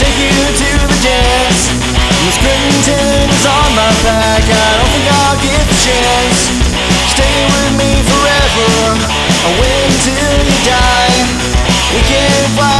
take you to the dance. Miss Crittenton is on my back. I don't think I'll get the chance. Stay with me forever. I'll wait until you die. We can fly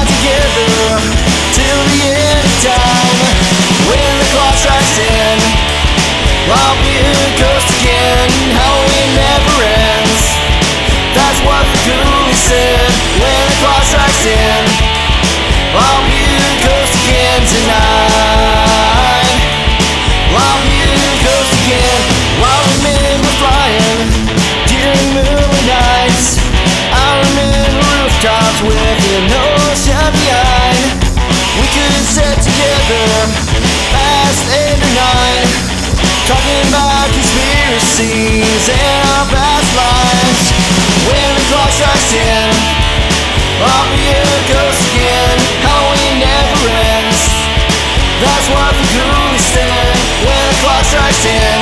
talking about conspiracies and our past lives. When the clock strikes ten, I'll be a ghost again. Halloween never ends. That's what the ghoulie said. When the clock strikes ten,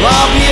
I'll be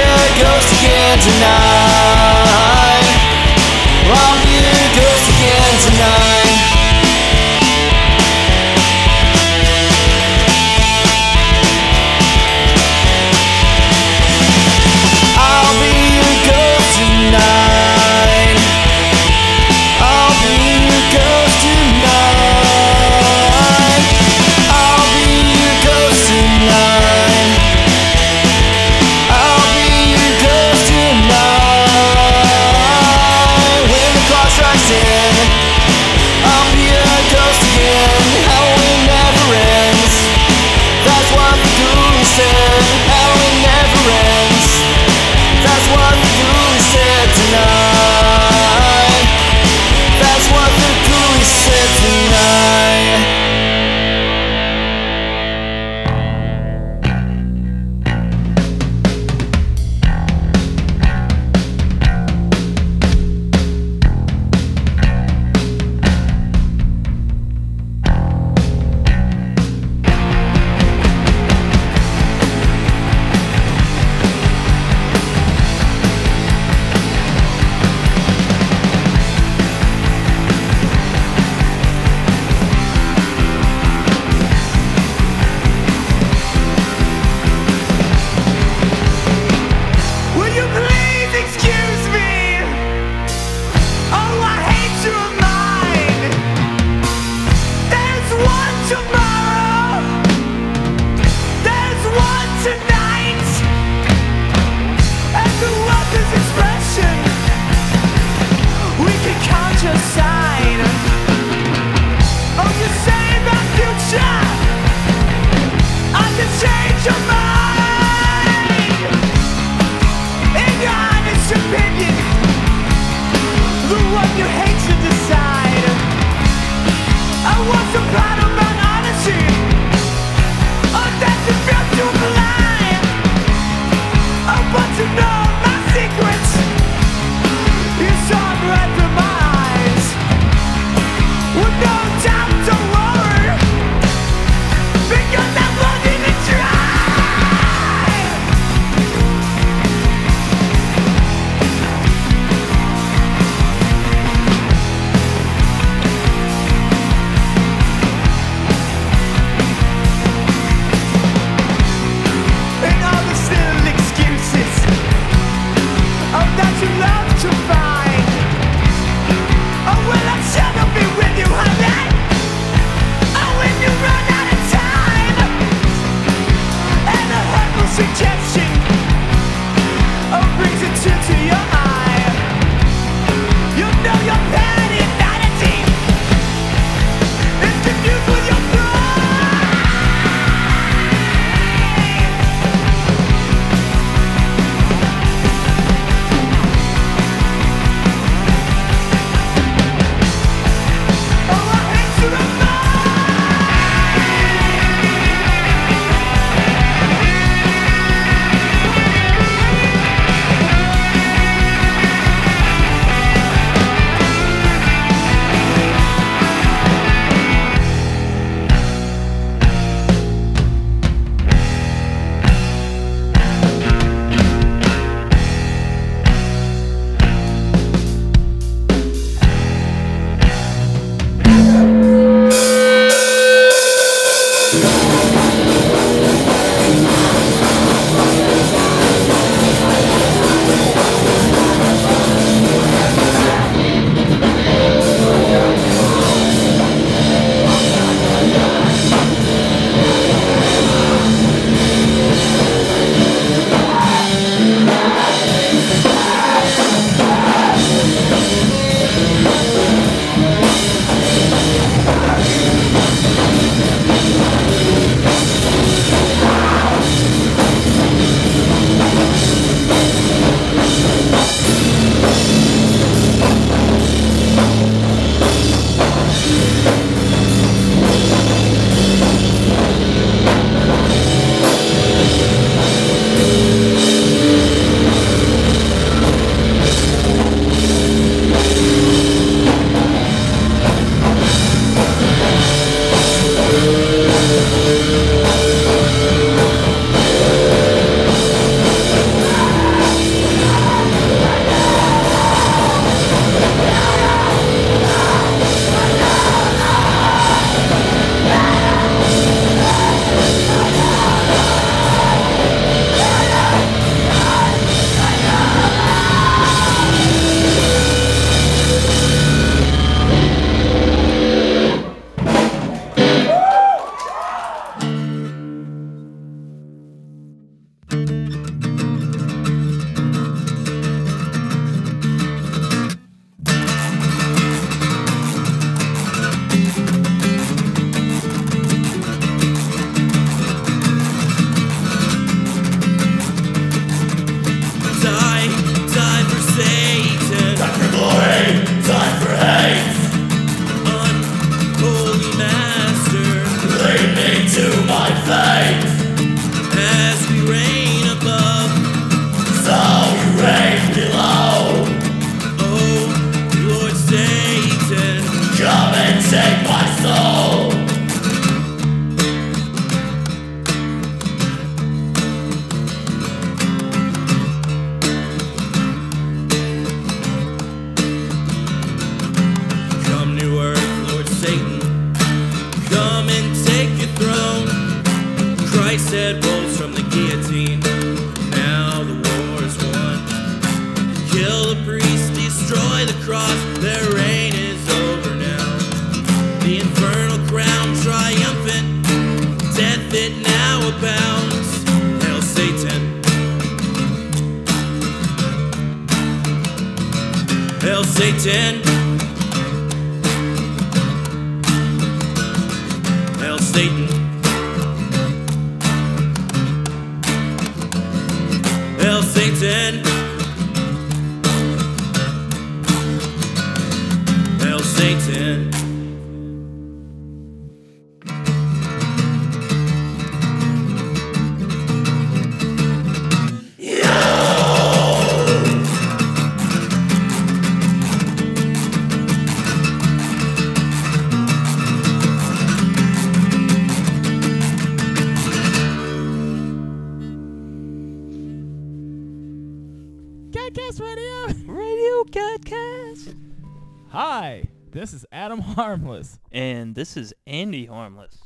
this is Andy Harmless.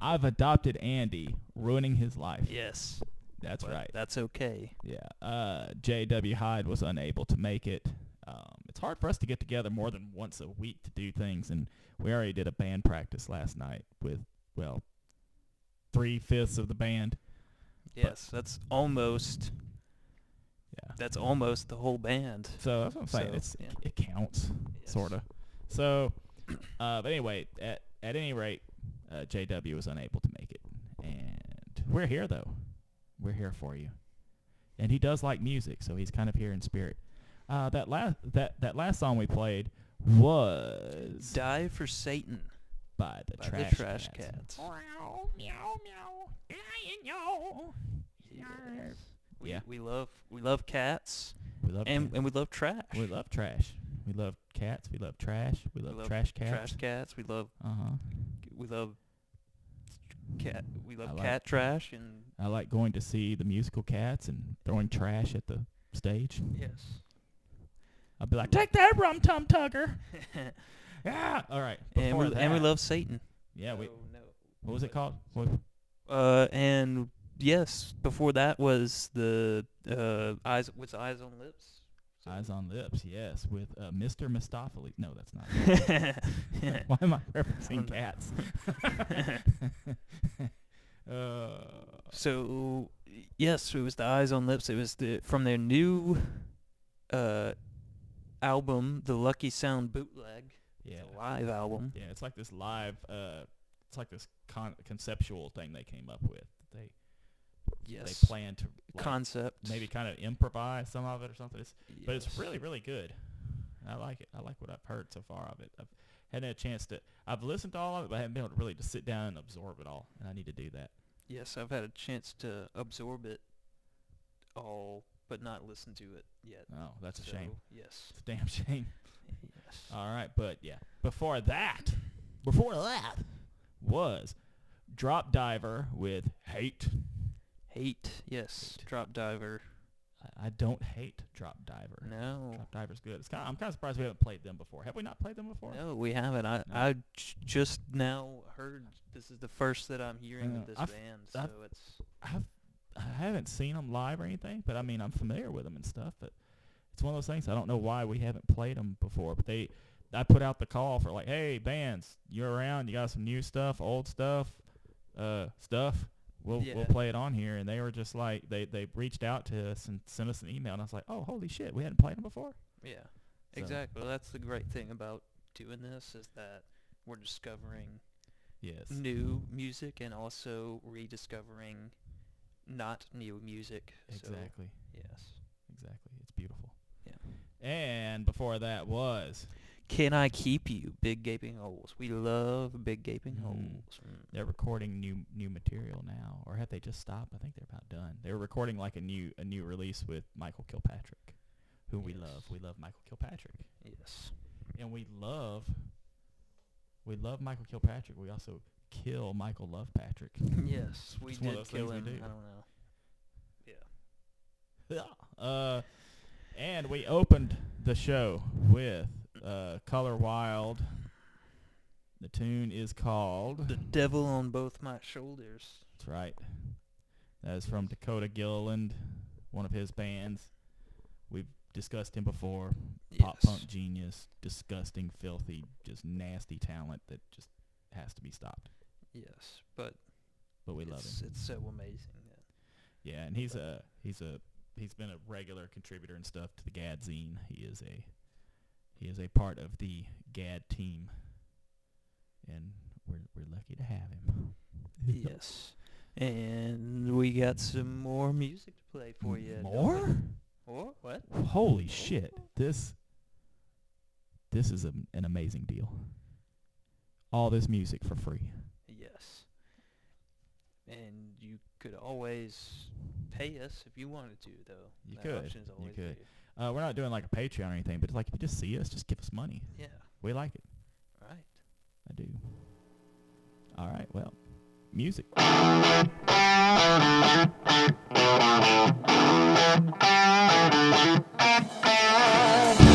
I've adopted Andy, ruining his life. Yes. That's but right. That's okay. Yeah. Uh, J.W. Hyde was unable to make it. Um, it's hard for us to get together more than once a week to do things, and we already did a band practice last night with, well, three fifths of the band. Yes, that's almost Yeah. that's almost the whole band. So that's what I'm saying. So, it's yeah. it counts, Yes. sorta. So, uh, but anyway, at at any rate, uh, JW was unable to make it, and we're here though. We're here for you, and he does like music, so he's kind of here in spirit. Uh, that last that that last song we played was Die for Satan by the by Trash, the Trash Cats. Cats. Meow, meow, meow, lion, yo. Yes. We, Yeah. we love we love cats We love and cats. and we love trash. we love trash. We love cats. We love trash. We We love, trash cats. Trash cats. We love Uh huh. we love cat we love I like- cat trash and I like going to see the musical Cats and throwing trash at the stage. yes. I'll be like, take that, Rum Tum Tugger. Yeah. All right. and Before we and we love Satan. Yeah. We. Oh, no. What was it called? What, Uh, and yes, before that was the uh eyes with eyes on lips. Eyes on Lips. Yes, with uh, Mr. Mistoffelees. No, that's not. Why am I referencing cats? uh, so yes, it was the eyes on lips. It was the from their new uh album, the Lucky Sound bootleg. yeah. It's a live album. Yeah. It's like this live. Uh, it's like this con- conceptual thing they came up with. They Yes. they plan to like, Concept. maybe kind of improvise some of it or something. It's but it's really really good. I like it. I like what I've heard so far of it. I've hadn't had a chance to. I've listened to all of it, but I haven't been able to really to sit down and absorb it all, and I need to do that. Yes, I've had a chance to absorb it all, but not listen to it yet. Oh, that's a shame. Yes. It's a damn shame. Yes. All right, but yeah, before that, before that was Drop Diver with Hate. Hate. Yes. Drop diver. I, I don't hate Drop Diver. No. Drop Diver's good. It's kind. I'm kind of surprised we haven't played them before. Have we not played them before? No, we haven't. I No. I j- just now heard this is the first that I'm hearing of this I've- band, so I've- it's I've I haven't seen them live or anything, but I mean I'm familiar with them and stuff. But it's one of those things I don't know why we haven't played them before. But they, I put out the call for like, hey bands, you're around, you got some new stuff, old stuff, uh, stuff. We'll we'll play it on here. And they were just like they they reached out to us and sent us an email, and I was like, oh holy shit, we hadn't played them before. yeah. So- Exactly. Well, that's the great thing about doing this is that we're discovering Yes. new music and also rediscovering not new music. So, Exactly. yes. Exactly. It's beautiful. Yeah. And before that was Can I keep you? Big gaping holes. We love big gaping Mm. holes. Mm. they're recording new new material now, or have they just stopped? I think they're about done. They were recording like a new a new release with Michael Kilpatrick, who we love. We love Michael Kilpatrick, Yes. and we love we love Michael Kilpatrick. We also kill Michael Love Patrick. yes, we did kill him. do. I don't know. Yeah. uh, and we opened the show with uh, Color Wild. The tune is called. The devil on both my shoulders. That's right. That is from Dakota Gilliland, one of his bands. We've discussed him before. Pop punk genius, disgusting, filthy, just nasty talent that just has to be stopped. Yes, but But we love him. it's so amazing. Yeah, and he's a he's a he's been a regular contributor and stuff to the Gadzine. He is a he is a part of the Gad team, and we're we're lucky to have him. yes. And we got some more music to play for you. More? Or what? Holy shit! This this is a, an amazing deal. All this music for free. Yes. And you could always pay us if you wanted to, though. You that could, you could. there. Uh, we're not doing like a Patreon or anything, but like if you just see us, just give us money. Yeah. We like it. Right. I do. All right. Well, music.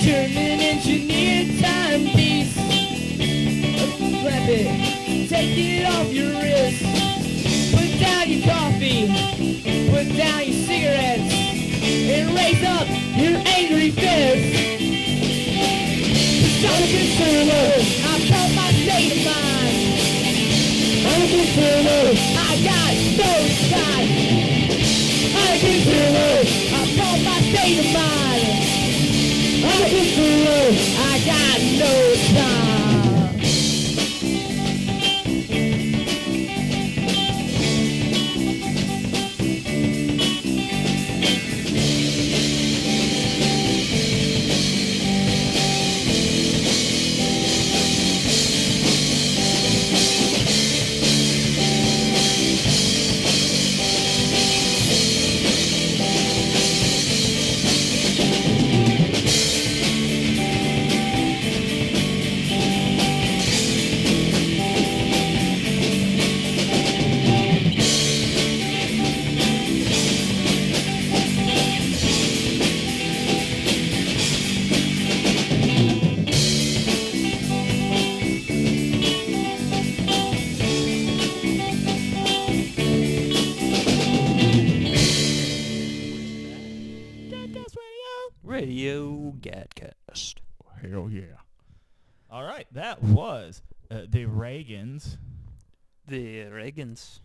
German timepiece. Unclap it. Take it off your wrist. Coffee. Put down your cigarettes. And raise up your angry fist. I'm a consumer. I felt my state of mind. I'm a consumer. I got no side. I'm a consumer. I felt my state of mind. I'm a consumer. I got no time. Gadcast. Hell yeah. All right, that was uh, the Reagans. The Reagans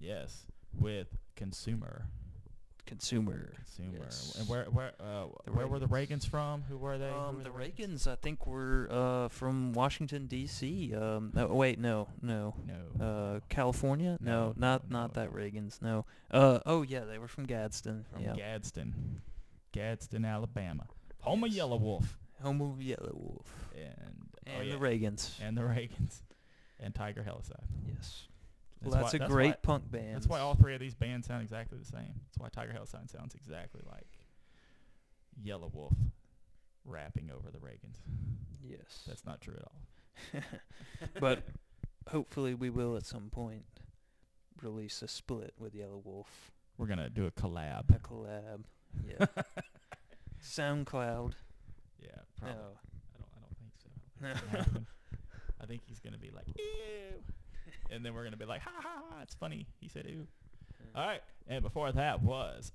Yes, with consumer. consumer. Consumer. Yes. And where where uh, The where were the Reagans. Reagans from? Who were they? Um, were the Reagans, I think, were uh, from Washington D.C. Um, no, wait, no, no. No. Uh, California? No, No, not no, not that. Reagans. No. Uh, oh yeah, they were from Gadsden. from yeah. Gadsden, Gadsden, Alabama. Home of Yellow Wolf. Home of Yellow Wolf. And oh yeah, the Reagans. and the Reagans, and Tiger Helicide. yes. That's Well, that's why- a great why- punk band. That's why all three of these bands sound exactly the same. That's why Tiger Helicide sounds exactly like Yellow Wolf rapping over the Reagans. Yes. That's not true at all. but hopefully we will at some point release a split with Yellow Wolf. We're gonna do a collab. A collab. Yeah. SoundCloud. Yeah, probably. No. I don't. I don't think so. No. I think he's gonna be like, ew, and then we're gonna be like, ha ha ha, it's funny. He said ew. All right, and before that was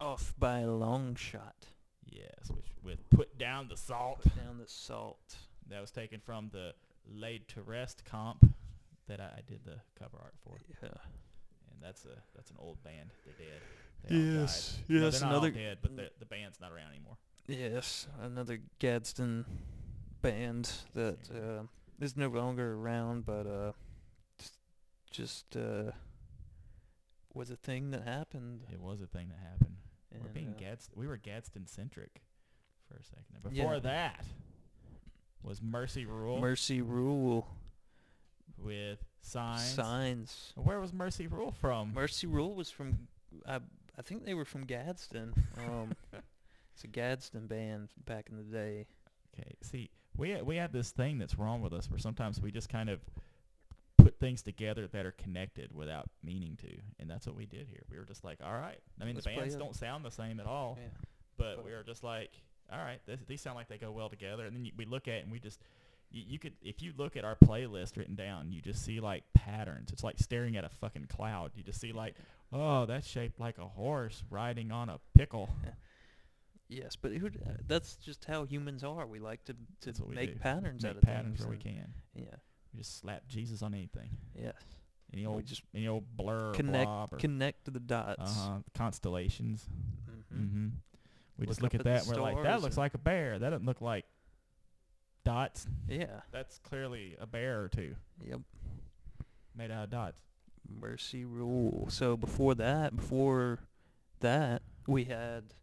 Off by a long shot. yes, which with put down the salt. Put down the salt. That was taken from the Laid to Rest comp that I, I did the cover art for, Yeah. and that's a that's an old band. They're dead. They Yes. No, yes, all another- dead, but the the band's not around anymore. Yes, another Gadsden band that uh, is no longer around, but uh, just, uh, was a thing that happened. It was a thing that happened. we're being uh, Gadsden. We were Gadsden centric for a second. And Yeah. before that was Mercy Rule Mercy Rule with Signs. signs. Where was Mercy Rule from? Mercy Rule was from, I, I think they were from Gadsden. Um, it's a Gadsden band back in the day. okay, see, we we have this thing that's wrong with us where sometimes we just kind of put things together that are connected without meaning to, and that's what we did here. We were just like, all right. I mean, Let's the bands don't sound the same at all, Yeah. but But- we were just like, all right, this, these sound like they go well together. And then you, we look at it and we just, you, you could, if you look at our playlist written down, you just see like patterns. It's like staring at a fucking cloud. You just see like, oh, that's shaped like a horse riding on a pickle. Yes, but who, d- uh, that's just how humans are. We like to to That's what we make do. patterns Make out of patterns things. where we and- can. Yeah. We just slap Jesus on anything. Yes. Any old, just any old blur or connect blob or connect the dots. uh-huh, constellations. hmm Mm-hmm. We just Look look up at at that the and we're like, that stars looks and- like a bear. That doesn't look like dots. Yeah. That's clearly a bear or two Yep. made out of dots. Mercy rule. So before that, before that, we had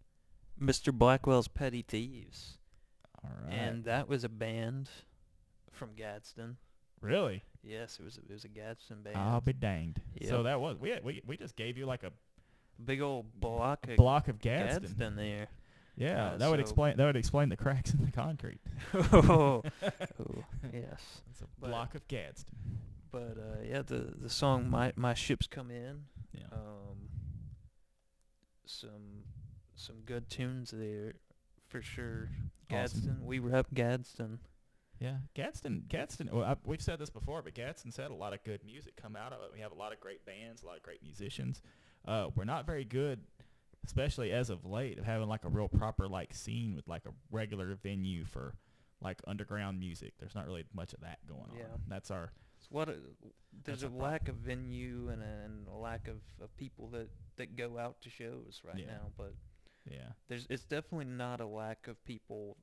Mr. Blackwell's Petty Thieves, All right. and that was a band from Gadsden. really, Yes, it was. A, it was a Gadsden band. I'll be danged. So Yep. that was we had, we we just gave you like a Big old block of block of Gadsden. Gadsden there. Yeah, Uh, that would explain that would explain the cracks in the concrete. oh, oh, yes. It's a But- block of Gadsden. But uh, yeah, the the song "My My Ships Come In," Yeah. um, some some good tunes there for sure. Awesome. Gadsden, we rep Gadsden. Yeah, Gadsden, Gadsden. Well, I, we've said this before, but Gadsden's had a lot of good music come out of it. We have a lot of great bands, a lot of great musicians. Uh, we're not very good, especially as of late, of having like a real proper like scene with like a regular venue for like underground music. There's not really much of that going on. Yeah. That's our It's what uh, a, there's a a lack of venue and a, and a lack of, of people that, that go out to shows right Yeah. now. But yeah. there's it's definitely not a lack of people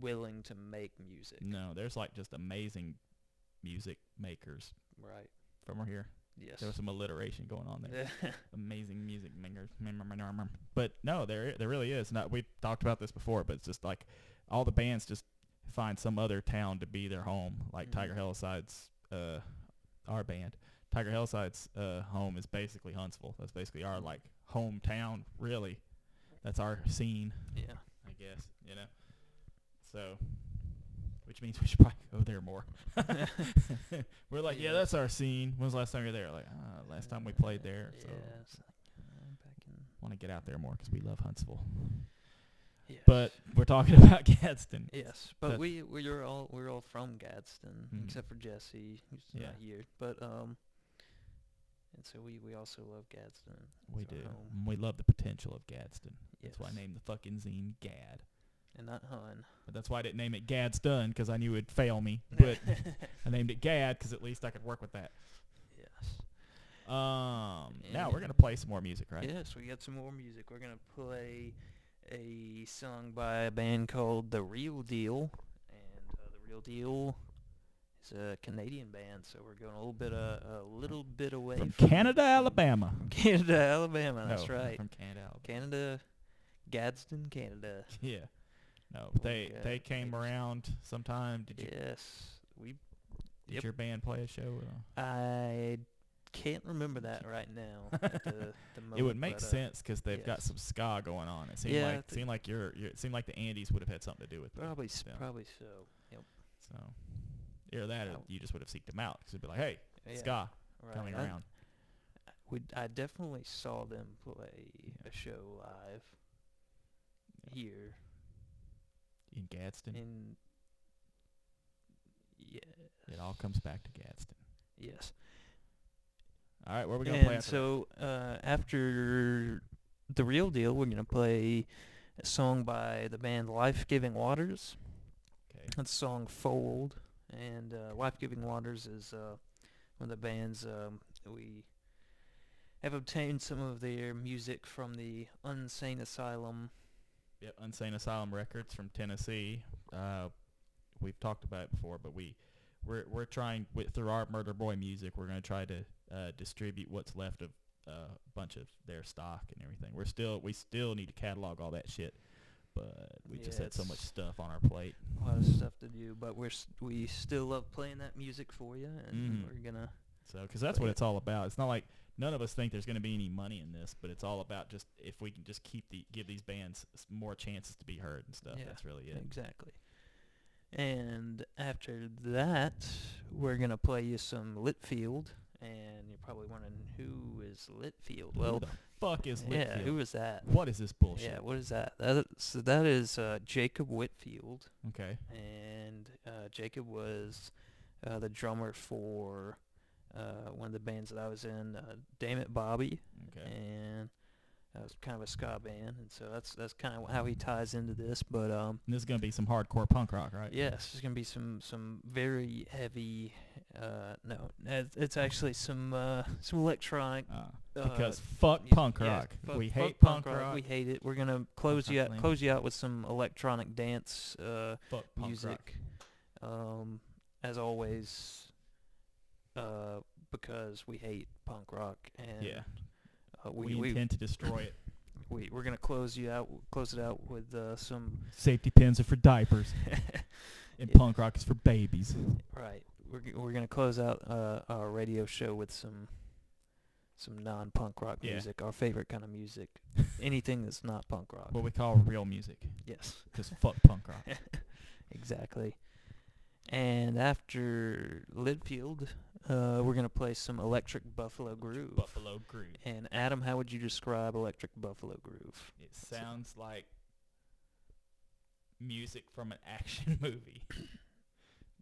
willing to make music. No, there's like just amazing music makers Right. from here. Yes. There was some alliteration going on there. amazing music makers. But no, there there really is. Not we talked about this before, but it's just like all the bands just find some other town to be their home. Like Mhm. Tiger Hellside's uh our band. Tiger Hellside's uh home is basically Huntsville. That's basically our like hometown, really. That's our scene, yeah. I guess, you know. So which means we should probably go there more. We're like, yeah, that's our scene. When was the last time you were there? Like, ah, last time we played there. So Yeah. it's like, uh, want to get out there more because we love Huntsville. Yes. But we're talking about Gadsden. Yes, but we we're all we're all from Gadsden Mhm. except for Jesse, who's Yeah. not here. But um, and so we we also love Gadsden. We It's do. We love the potential of Gadsden. That's why I named the fucking zine Gad. And not Hun. But that's why I didn't name it Gadsden because I knew it'd fail me. But I named it Gad because at least I could work with that. yes. Um, now we're gonna play some more music, right? Yes, we got some more music. We're gonna play a song by a band called The Real Deal, and uh, The Real Deal is a Canadian band, so we're going a little bit uh, a little bit away From from Canada, Alabama. Canada, Alabama. That's No, right. From Canada, Alabama. Canada, Gadsden, Canada. Yeah. No, but they God, they came around sometime. Did you Yes, we. did yep. your band play a show? I can't remember that right now. the, the moment, it would make but, uh, sense because they've got some ska going on. It seemed Yeah, like th- seemed like your your it seemed like the Andes would have had something to do with it. Probably, s Yeah. probably so. Yep. So either that or you just would have seeked them out because it'd be like, hey, Yeah, ska right. coming I- around. We I definitely saw them play Yeah. a show live here in Gadsden. in. Yes. it all comes back to Gadsden. Yes. All right, where are we gonna and play so uh, after the real deal, we're gonna play a song by the band Life Giving Waters. Okay. That's song Fold, and uh, Life Giving Waters is uh, one of the bands um, we have obtained some of their music from the Unsane Asylum. Yep, Unsane Asylum Records from Tennessee. Uh, we've talked about it before, but we we're we're trying with through our Murder Boy music. We're gonna try to uh, distribute what's left of uh, a bunch of their stock and everything. We're still we still need to catalog all that shit, but we just had so much stuff on our plate. A lot of stuff to do, but we're we still love playing that music for you, and Mhm. we're gonna So, because that's what yeah. it's all about. It's not like none of us think there's going to be any money in this, but it's all about just if we can just keep the give these bands more chances to be heard and stuff. Yeah, That's really it. exactly. And after that, we're gonna play you some Litfield, and you're probably wondering who is Litfield. Who Well, the fuck is Litfield? yeah, who is that? what is this bullshit? Yeah, what is that? That is, so that is uh, Jacob Whitfield, Okay. and uh, Jacob was uh, the drummer for uh, one of the bands that I was in, uh, Damn It Bobby, Okay. and that was kind of a ska band, and so that's that's kind of how he ties into this. But um, And this is gonna be some hardcore punk rock, right? yes, there's gonna be some some very heavy. Uh, no, it's, it's actually some uh, some electronic. Uh, Uh, because fuck punk yeah, rock. fuck- we fuck hate punk, rock. We hate it. We're gonna close you out, close you out with some electronic dance uh, fuck punk rock. music. Um, as always, uh, because we hate punk rock and Yeah. uh, We, we we, intend to destroy it. we we're gonna close you out, close it out with uh, some Safety pins are for diapers, and Yeah. punk rock is for babies. right. We're g- we're gonna close out uh, our radio show with some some non-punk rock Yeah. music, our favorite kind of music, anything that's not punk rock. What we call real music. yes. Because fuck punk rock. exactly. And after Litfield, uh, we're gonna play some Electric Buffalo Groove. Buffalo Groove. And Adam, how would you describe Electric Buffalo Groove? It sounds like music from an action movie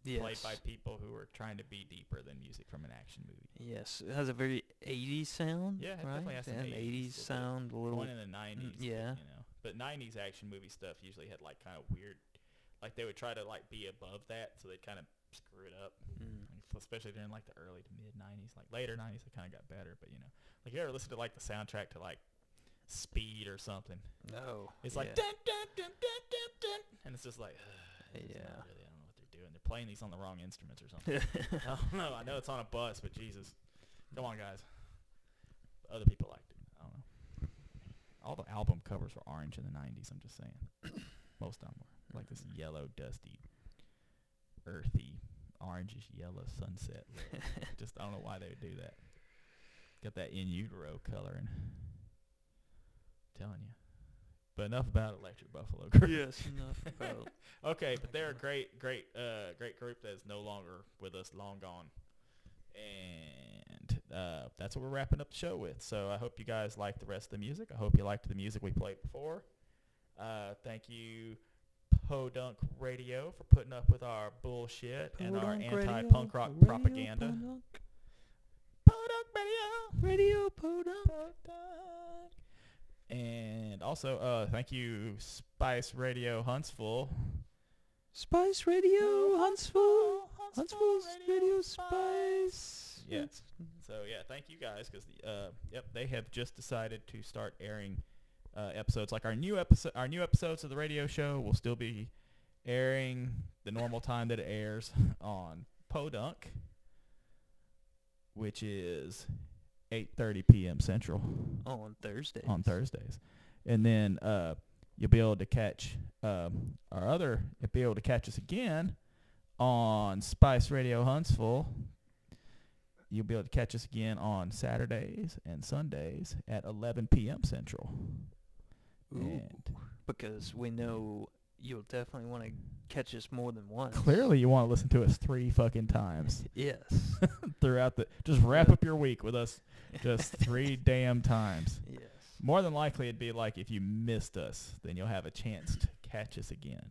Yes. played by people who are trying to be deeper than music from an action movie. Yes, it has a very 80s sound. Yeah, it right? definitely has some An 80s 80s sound, a little. One in the '90s. but, yeah. You know, but '90s action movie stuff usually had like kind of weird, like they would try to like be above that, so they'd kind of screw it up. Mm. Especially during like the early to mid '90s, like later '90s, it kind of got better. But you know, like you ever listen to like the soundtrack to like Speed or something? No. It's like yeah. dun, dun, dun, dun, dun, dun, and it's just like, it's Yeah. really, I don't know what they're doing. They're playing these on the wrong instruments or something. I don't know. I know it's on a bus, but Jesus, come on, guys. Other people liked it. I don't know. All the album covers were orange in the '90s. I'm just saying. Most of them were like this yellow, dusty, earthy, orangish yellow sunset. just I don't know why they would do that. Got that in utero coloring. Telling you. But enough about Electric Buffalo Groove. yes, enough about. Okay, but they're a great, great, uh, great group that is no longer with us, long gone, and uh, that's what we're wrapping up the show with. So I hope you guys like the rest of the music. I hope you liked the music we played before. Uh, thank you, Podunk Radio, for putting up with our bullshit and our Podunk Radio, anti-punk rock Radio propaganda. Podunk, Podunk Radio. Radio Podunk. Podunk. And also, uh, thank you, Spice Radio Huntsville. Spice Radio Huntsville. Huntsville's Radio Spice. Yeah. So yeah, thank you guys because uh, yep, they have just decided to start airing uh, episodes. Like our new episode, our new episodes of the radio show will still be airing the normal time that it airs on Podunk, which is 8:30 p.m. Central On Thursday. on Thursdays, and then uh, you'll be able to catch um, our other. You'll be able to catch us again on Spice Radio Huntsville. You'll be able to catch us again on Saturdays and Sundays at 11 p.m. Central. Ooh, And because we know you'll definitely want to catch us more than once. clearly, you want to listen to us three fucking times Yes. throughout the. Just wrap up your week with us, just three damn times. yes. More than likely, it'd be like if you missed us, then you'll have a chance to catch us again.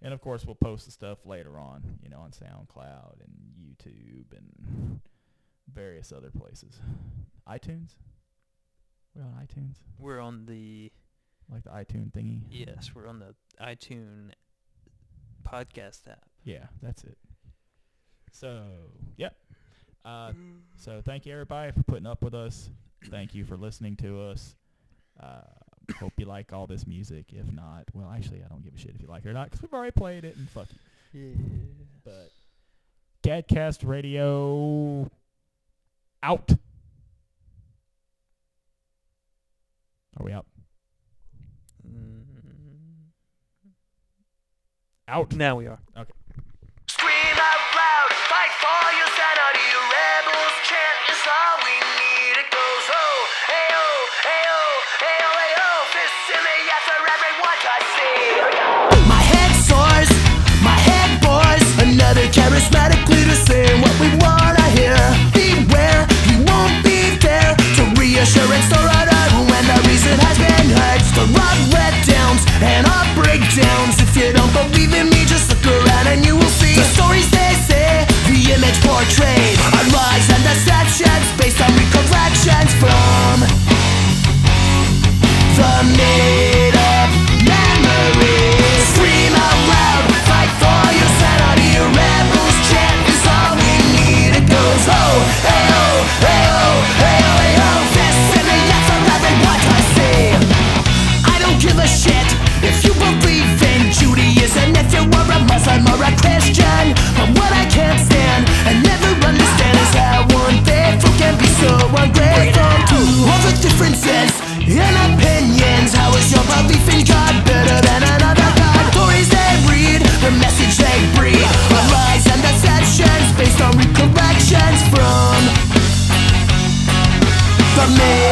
And of course, we'll post the stuff later on, you know, on SoundCloud and YouTube and various other places. iTunes? We're on iTunes? We're on the Like the iTunes thingy? yes, we're on the iTunes podcast app. Yeah, that's it. So, yep. Uh, so thank you everybody for putting up with us. Thank you for listening to us. Uh, hope you like all this music. If not, well, actually, I don't give a shit if you like it or not because we've already played it and fuck you. Yeah. But Gadcast Radio out. Are we out? Out. Now we are. Okay. Scream out loud, fight for your sanity. Rebels chant is all we need. It goes. Fists in the air for everyone see. My head soars, my head bores. Another charismatic leader saying what we wanna hear. Beware, he won't be there to reassure and stir it when the reason has been heard. The rug wet sounds and our breakdowns. If you don't believe in me, just look around and you will see the stories they say, the image portrayed, our lies and deceptions based on recollections from the myth. If you believe in Judaism, if you are a Muslim or a Christian, what I can't stand and never understand how one faithful can be so ungrateful to all the differences opinions. How is your belief in God better than another God? Stories they read, the message they breed, lies and deceptions based on recollections from the.